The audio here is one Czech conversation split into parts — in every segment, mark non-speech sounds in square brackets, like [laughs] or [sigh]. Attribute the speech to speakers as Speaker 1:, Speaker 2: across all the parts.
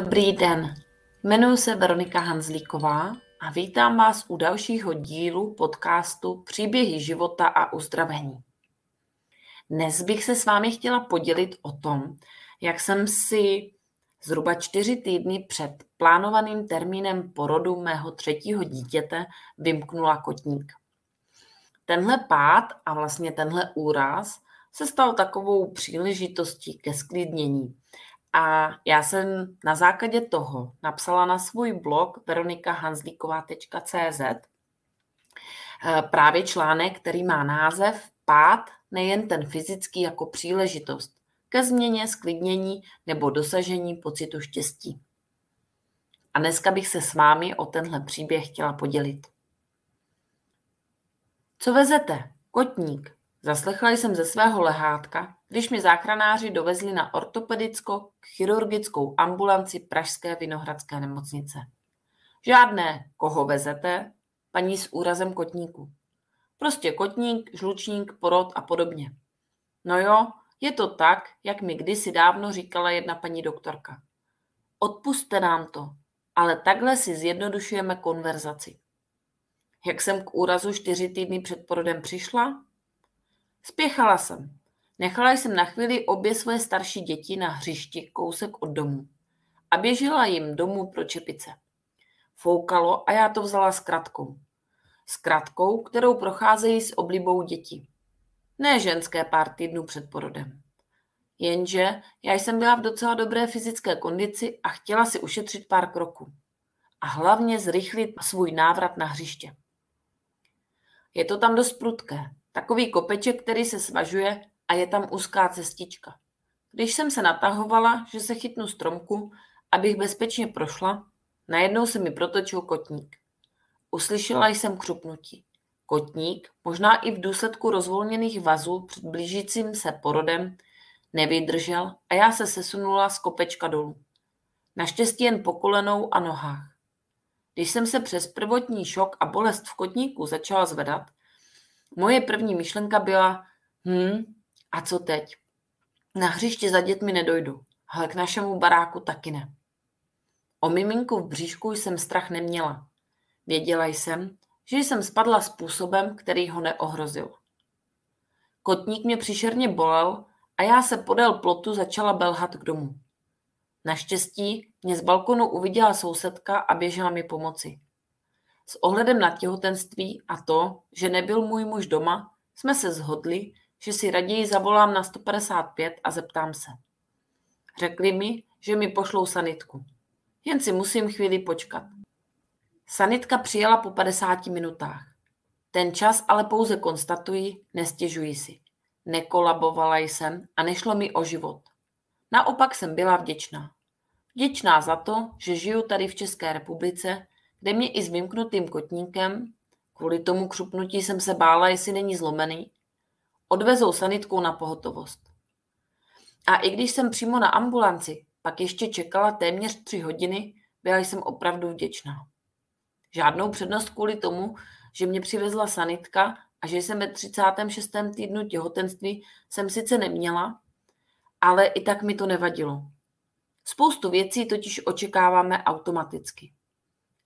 Speaker 1: Dobrý den, jmenuji se Veronika Hanzlíková a vítám vás u dalšího dílu podcastu Příběhy života a uzdravení. Dnes bych se s vámi chtěla podělit o tom, jak jsem si zhruba čtyři týdny před plánovaným termínem porodu mého třetího dítěte vymknula kotník. Tenhle pád a vlastně tenhle úraz se stal takovou příležitostí ke sklidnění a já jsem na základě toho napsala na svůj blog veronikahanzlíková.cz eh, právě článek, který má název Pád nejen ten fyzický jako příležitost ke změně, sklidnění nebo dosažení pocitu štěstí. A dneska bych se s vámi o tenhle příběh chtěla podělit. Co vezete? Kotník, Zaslechla jsem ze svého lehátka, když mi záchranáři dovezli na ortopedicko-chirurgickou ambulanci Pražské Vinohradské nemocnice. Žádné, koho vezete, paní s úrazem kotníku. Prostě kotník, žlučník, porod a podobně. No jo, je to tak, jak mi kdysi dávno říkala jedna paní doktorka. Odpuste nám to, ale takhle si zjednodušujeme konverzaci. Jak jsem k úrazu čtyři týdny před porodem přišla? Spěchala jsem. Nechala jsem na chvíli obě svoje starší děti na hřišti kousek od domu a běžela jim domů pro čepice. Foukalo a já to vzala s kratkou. S kratkou, kterou procházejí s oblibou děti. Ne ženské pár týdnů před porodem. Jenže já jsem byla v docela dobré fyzické kondici a chtěla si ušetřit pár kroků. A hlavně zrychlit svůj návrat na hřiště. Je to tam dost prudké. Takový kopeček, který se svažuje a je tam úzká cestička. Když jsem se natahovala, že se chytnu stromku, abych bezpečně prošla, najednou se mi protočil kotník. Uslyšela jsem křupnutí. Kotník, možná i v důsledku rozvolněných vazů před blížícím se porodem, nevydržel a já se sesunula z kopečka dolů. Naštěstí jen po kolenou a nohách. Když jsem se přes prvotní šok a bolest v kotníku začala zvedat, Moje první myšlenka byla, hm, a co teď? Na hřiště za dětmi nedojdu, ale k našemu baráku taky ne. O miminku v bříšku jsem strach neměla. Věděla jsem, že jsem spadla způsobem, který ho neohrozil. Kotník mě příšerně bolel a já se podél plotu začala belhat k domu. Naštěstí mě z balkonu uviděla sousedka a běžela mi pomoci. S ohledem na těhotenství a to, že nebyl můj muž doma, jsme se shodli, že si raději zavolám na 155 a zeptám se. Řekli mi, že mi pošlou sanitku. Jen si musím chvíli počkat. Sanitka přijela po 50 minutách. Ten čas ale pouze konstatuji, nestěžuji si. Nekolabovala jsem a nešlo mi o život. Naopak jsem byla vděčná. Vděčná za to, že žiju tady v České republice kde mě i s vymknutým kotníkem, kvůli tomu křupnutí jsem se bála, jestli není zlomený, odvezou sanitkou na pohotovost. A i když jsem přímo na ambulanci pak ještě čekala téměř tři hodiny, byla jsem opravdu vděčná. Žádnou přednost kvůli tomu, že mě přivezla sanitka a že jsem ve 36. týdnu těhotenství jsem sice neměla, ale i tak mi to nevadilo. Spoustu věcí totiž očekáváme automaticky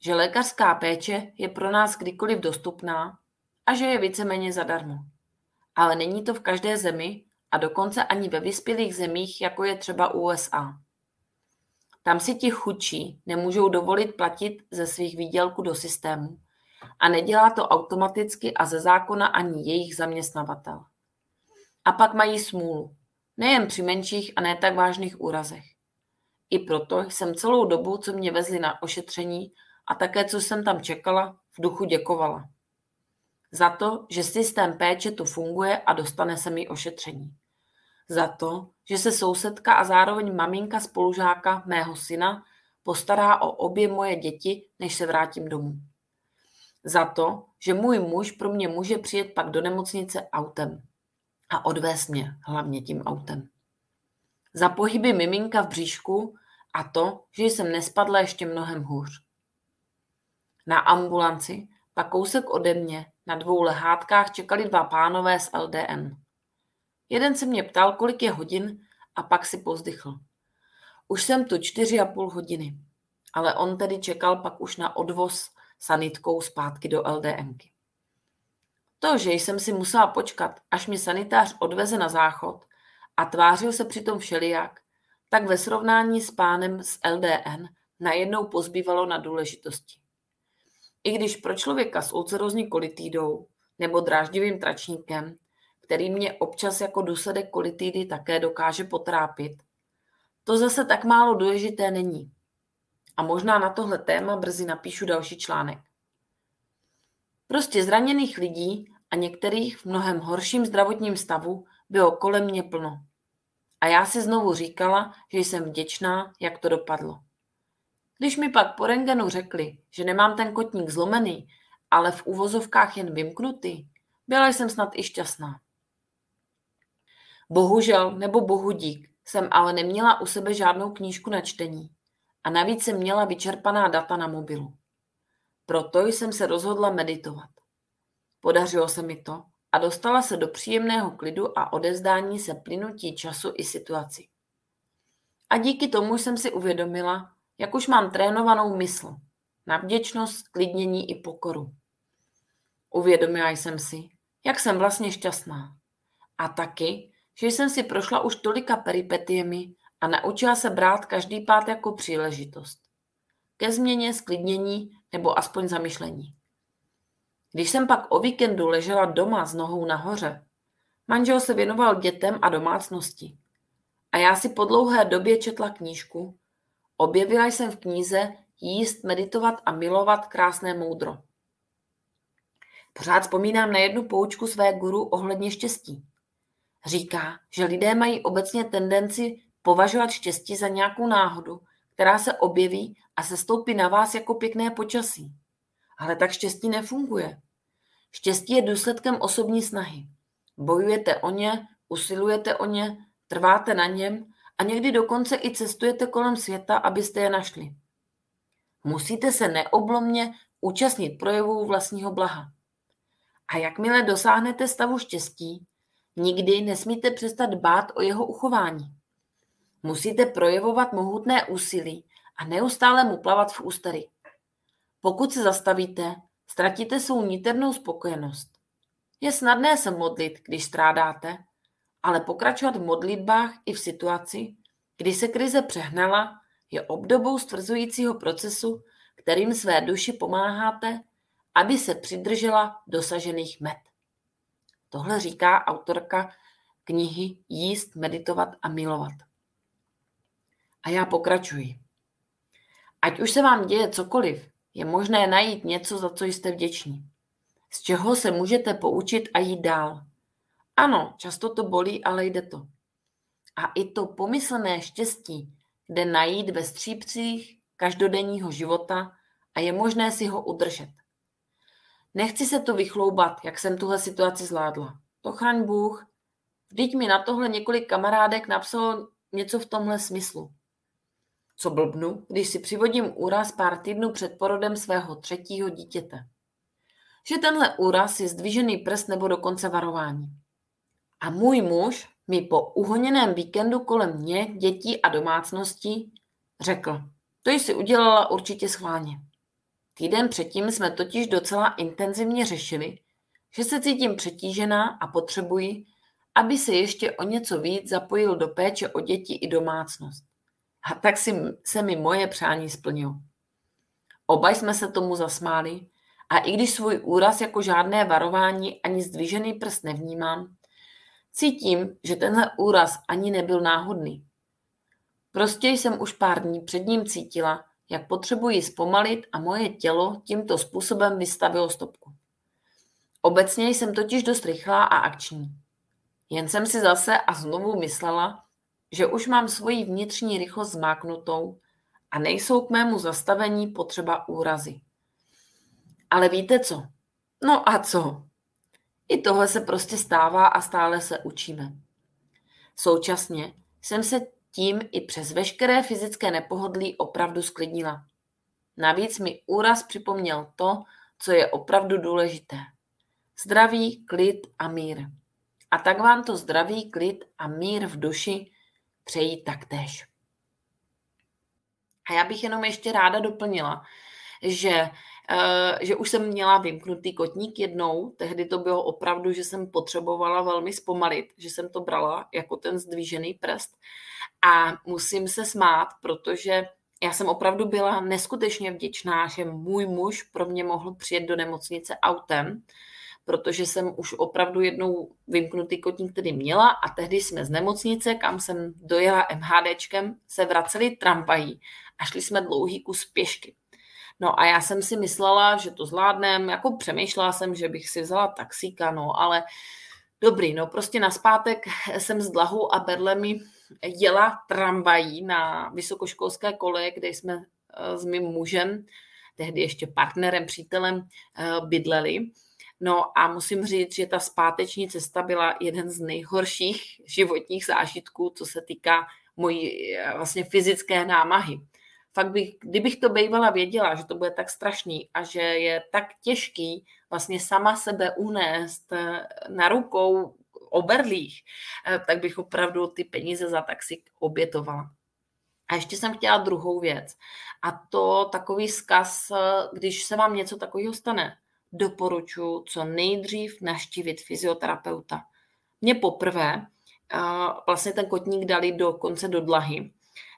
Speaker 1: že lékařská péče je pro nás kdykoliv dostupná a že je víceméně zadarmo. Ale není to v každé zemi a dokonce ani ve vyspělých zemích, jako je třeba USA. Tam si ti chudší nemůžou dovolit platit ze svých výdělků do systému a nedělá to automaticky a ze zákona ani jejich zaměstnavatel. A pak mají smůlu, nejen při menších a ne tak vážných úrazech. I proto jsem celou dobu, co mě vezli na ošetření, a také, co jsem tam čekala, v duchu děkovala. Za to, že systém péče tu funguje a dostane se mi ošetření. Za to, že se sousedka a zároveň maminka spolužáka mého syna postará o obě moje děti, než se vrátím domů. Za to, že můj muž pro mě může přijet pak do nemocnice autem a odvést mě hlavně tím autem. Za pohyby miminka v bříšku a to, že jsem nespadla ještě mnohem hůř. Na ambulanci pak kousek ode mě na dvou lehátkách čekali dva pánové z LDN. Jeden se mě ptal, kolik je hodin a pak si pozdychl. Už jsem tu čtyři a půl hodiny, ale on tedy čekal pak už na odvoz sanitkou zpátky do LDMky. To, že jsem si musela počkat, až mi sanitář odveze na záchod a tvářil se přitom všelijak, tak ve srovnání s pánem z LDN najednou pozbývalo na důležitosti. I když pro člověka s ulcerózní kolitídou nebo dráždivým tračníkem, který mě občas jako důsledek kolitidy také dokáže potrápit, to zase tak málo důležité není. A možná na tohle téma brzy napíšu další článek. Prostě zraněných lidí a některých v mnohem horším zdravotním stavu bylo kolem mě plno. A já si znovu říkala, že jsem vděčná, jak to dopadlo. Když mi pak po rengenu řekli, že nemám ten kotník zlomený, ale v uvozovkách jen vymknutý, byla jsem snad i šťastná. Bohužel, nebo bohu dík, jsem ale neměla u sebe žádnou knížku na čtení a navíc jsem měla vyčerpaná data na mobilu. Proto jsem se rozhodla meditovat. Podařilo se mi to a dostala se do příjemného klidu a odezdání se plynutí času i situaci. A díky tomu jsem si uvědomila, jak už mám trénovanou mysl, na vděčnost, sklidnění i pokoru. Uvědomila jsem si, jak jsem vlastně šťastná. A taky, že jsem si prošla už tolika peripetiemi a naučila se brát každý pát jako příležitost. Ke změně, sklidnění nebo aspoň zamyšlení. Když jsem pak o víkendu ležela doma s nohou nahoře, manžel se věnoval dětem a domácnosti. A já si po dlouhé době četla knížku. Objevila jsem v knize Jíst, meditovat a milovat krásné moudro. Pořád vzpomínám na jednu poučku své guru ohledně štěstí. Říká, že lidé mají obecně tendenci považovat štěstí za nějakou náhodu, která se objeví a se stoupí na vás jako pěkné počasí. Ale tak štěstí nefunguje. Štěstí je důsledkem osobní snahy. Bojujete o ně, usilujete o ně, trváte na něm a někdy dokonce i cestujete kolem světa, abyste je našli. Musíte se neoblomně účastnit projevů vlastního blaha. A jakmile dosáhnete stavu štěstí, nikdy nesmíte přestat bát o jeho uchování. Musíte projevovat mohutné úsilí a neustále mu plavat v ústery. Pokud se zastavíte, ztratíte svou niternou spokojenost. Je snadné se modlit, když strádáte, ale pokračovat v modlitbách i v situaci, kdy se krize přehnala, je obdobou stvrzujícího procesu, kterým své duši pomáháte, aby se přidržela dosažených met. Tohle říká autorka knihy Jíst, meditovat a milovat. A já pokračuji. Ať už se vám děje cokoliv, je možné najít něco, za co jste vděční. Z čeho se můžete poučit a jít dál. Ano, často to bolí, ale jde to. A i to pomyslné štěstí jde najít ve střípcích každodenního života a je možné si ho udržet. Nechci se to vychloubat, jak jsem tuhle situaci zvládla. To chraň Bůh. Vždyť mi na tohle několik kamarádek napsalo něco v tomhle smyslu. Co blbnu, když si přivodím úraz pár týdnů před porodem svého třetího dítěte. Že tenhle úraz je zdvižený prst nebo dokonce varování. A můj muž mi po uhoněném víkendu kolem mě, dětí a domácností řekl, to jsi udělala určitě schválně. Týden předtím jsme totiž docela intenzivně řešili, že se cítím přetížená a potřebuji, aby se ještě o něco víc zapojil do péče o děti i domácnost. A tak si, se mi moje přání splnilo. Oba jsme se tomu zasmáli a i když svůj úraz jako žádné varování ani zdvižený prst nevnímám, cítím, že tenhle úraz ani nebyl náhodný. Prostě jsem už pár dní před ním cítila, jak potřebuji zpomalit a moje tělo tímto způsobem vystavilo stopku. Obecně jsem totiž dost rychlá a akční. Jen jsem si zase a znovu myslela, že už mám svoji vnitřní rychlost zmáknutou a nejsou k mému zastavení potřeba úrazy. Ale víte co? No a co? I tohle se prostě stává a stále se učíme. Současně jsem se tím i přes veškeré fyzické nepohodlí opravdu sklidnila. Navíc mi úraz připomněl to, co je opravdu důležité. Zdraví, klid a mír. A tak vám to zdraví, klid a mír v duši přejí taktéž. A já bych jenom ještě ráda doplnila, že že už jsem měla vymknutý kotník jednou, tehdy to bylo opravdu, že jsem potřebovala velmi zpomalit, že jsem to brala jako ten zdvížený prst a musím se smát, protože já jsem opravdu byla neskutečně vděčná, že můj muž pro mě mohl přijet do nemocnice autem, protože jsem už opravdu jednou vymknutý kotník tedy měla a tehdy jsme z nemocnice, kam jsem dojela MHDčkem, se vraceli tramvají a šli jsme dlouhý kus pěšky. No a já jsem si myslela, že to zvládnem, jako přemýšlela jsem, že bych si vzala taxíka, no ale dobrý, no prostě na zpátek jsem s Dlahou a Berlemi jela tramvají na vysokoškolské koleje, kde jsme eh, s mým mužem, tehdy ještě partnerem, přítelem, eh, bydleli. No a musím říct, že ta zpáteční cesta byla jeden z nejhorších životních zážitků, co se týká mojí eh, vlastně fyzické námahy fakt bych, kdybych to bývala věděla, že to bude tak strašný a že je tak těžký vlastně sama sebe unést eh, na rukou o berlích, eh, tak bych opravdu ty peníze za taxi obětovala. A ještě jsem chtěla druhou věc. A to takový zkaz, eh, když se vám něco takového stane, doporučuji co nejdřív naštívit fyzioterapeuta. Mně poprvé vlastně ten kotník dali do konce do dlahy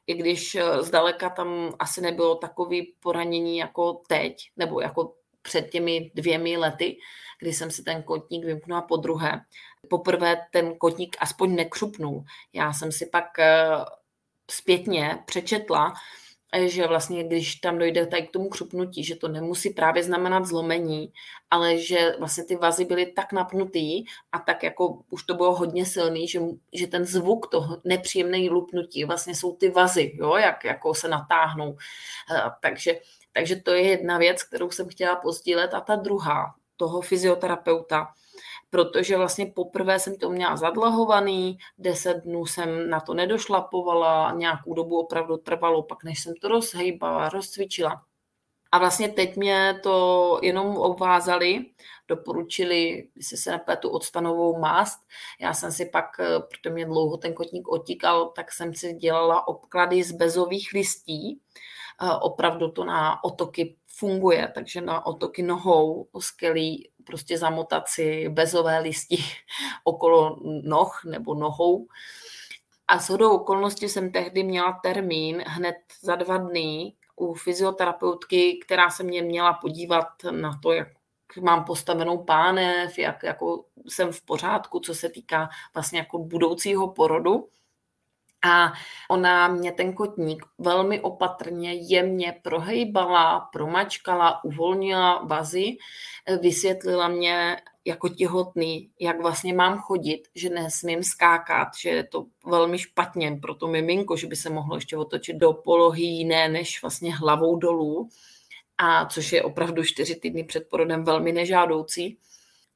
Speaker 1: i když eh, zdaleka tam asi nebylo takový poranění jako teď, nebo jako před těmi dvěmi lety, kdy jsem si ten kotník vymknula po druhé. Poprvé ten kotník aspoň nekřupnul. Já jsem si pak eh, zpětně přečetla, že vlastně, když tam dojde tady k tomu křupnutí, že to nemusí právě znamenat zlomení, ale že vlastně ty vazy byly tak napnutý a tak jako už to bylo hodně silný, že, že ten zvuk toho nepříjemné lupnutí vlastně jsou ty vazy, jo, jak jako se natáhnou. Eh, takže, takže to je jedna věc, kterou jsem chtěla pozdílet a ta druhá, toho fyzioterapeuta, protože vlastně poprvé jsem to měla zadlahovaný, deset dnů jsem na to nedošlapovala, nějakou dobu opravdu trvalo, pak než jsem to rozhejbala, rozcvičila. A vlastně teď mě to jenom obvázali, doporučili, jestli se nepletu, odstanovou mást. Já jsem si pak, protože mě dlouho ten kotník otíkal, tak jsem si dělala obklady z bezových listí. Opravdu to na otoky funguje, takže na otoky nohou skvělý prostě zamotat si bezové listí [laughs] okolo noh nebo nohou. A s hodou okolností jsem tehdy měla termín hned za dva dny u fyzioterapeutky, která se mě měla podívat na to, jak mám postavenou pánev, jak jako jsem v pořádku, co se týká vlastně jako budoucího porodu. A ona mě ten kotník velmi opatrně, jemně prohejbala, promačkala, uvolnila vazy, vysvětlila mě jako těhotný, jak vlastně mám chodit, že nesmím skákat, že je to velmi špatně pro to miminko, že by se mohlo ještě otočit do polohy jiné než vlastně hlavou dolů, a což je opravdu čtyři týdny před porodem velmi nežádoucí.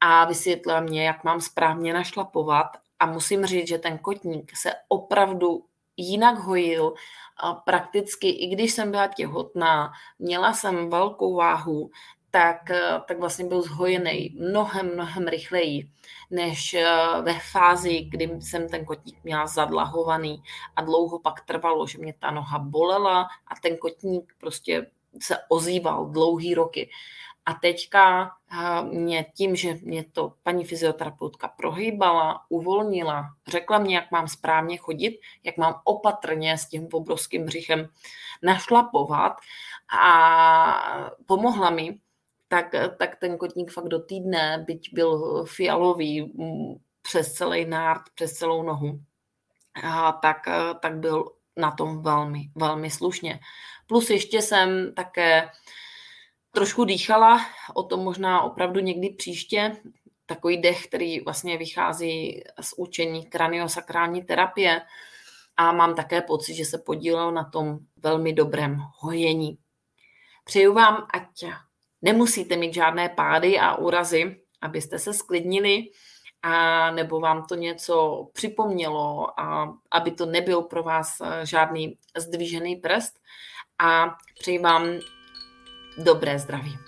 Speaker 1: A vysvětlila mě, jak mám správně našlapovat a musím říct, že ten kotník se opravdu jinak hojil. A prakticky, i když jsem byla těhotná, měla jsem velkou váhu, tak, tak vlastně byl zhojený mnohem, mnohem rychleji, než eh, ve fázi, kdy jsem ten kotník měla zadlahovaný a dlouho pak trvalo, že mě ta noha bolela a ten kotník prostě se ozýval dlouhý roky. A teďka mě tím, že mě to paní fyzioterapeutka prohýbala, uvolnila, řekla mě, jak mám správně chodit, jak mám opatrně s tím obrovským břichem našlapovat a pomohla mi, tak, tak ten kotník fakt do týdne, byť byl fialový přes celý nárt, přes celou nohu, a tak, tak byl na tom velmi, velmi slušně. Plus ještě jsem také trošku dýchala, o tom možná opravdu někdy příště, takový dech, který vlastně vychází z učení kraniosakrální terapie a mám také pocit, že se podílel na tom velmi dobrém hojení. Přeju vám, ať nemusíte mít žádné pády a úrazy, abyste se sklidnili, a nebo vám to něco připomnělo, a aby to nebyl pro vás žádný zdvížený prst. A přeji vám dobré zdraví.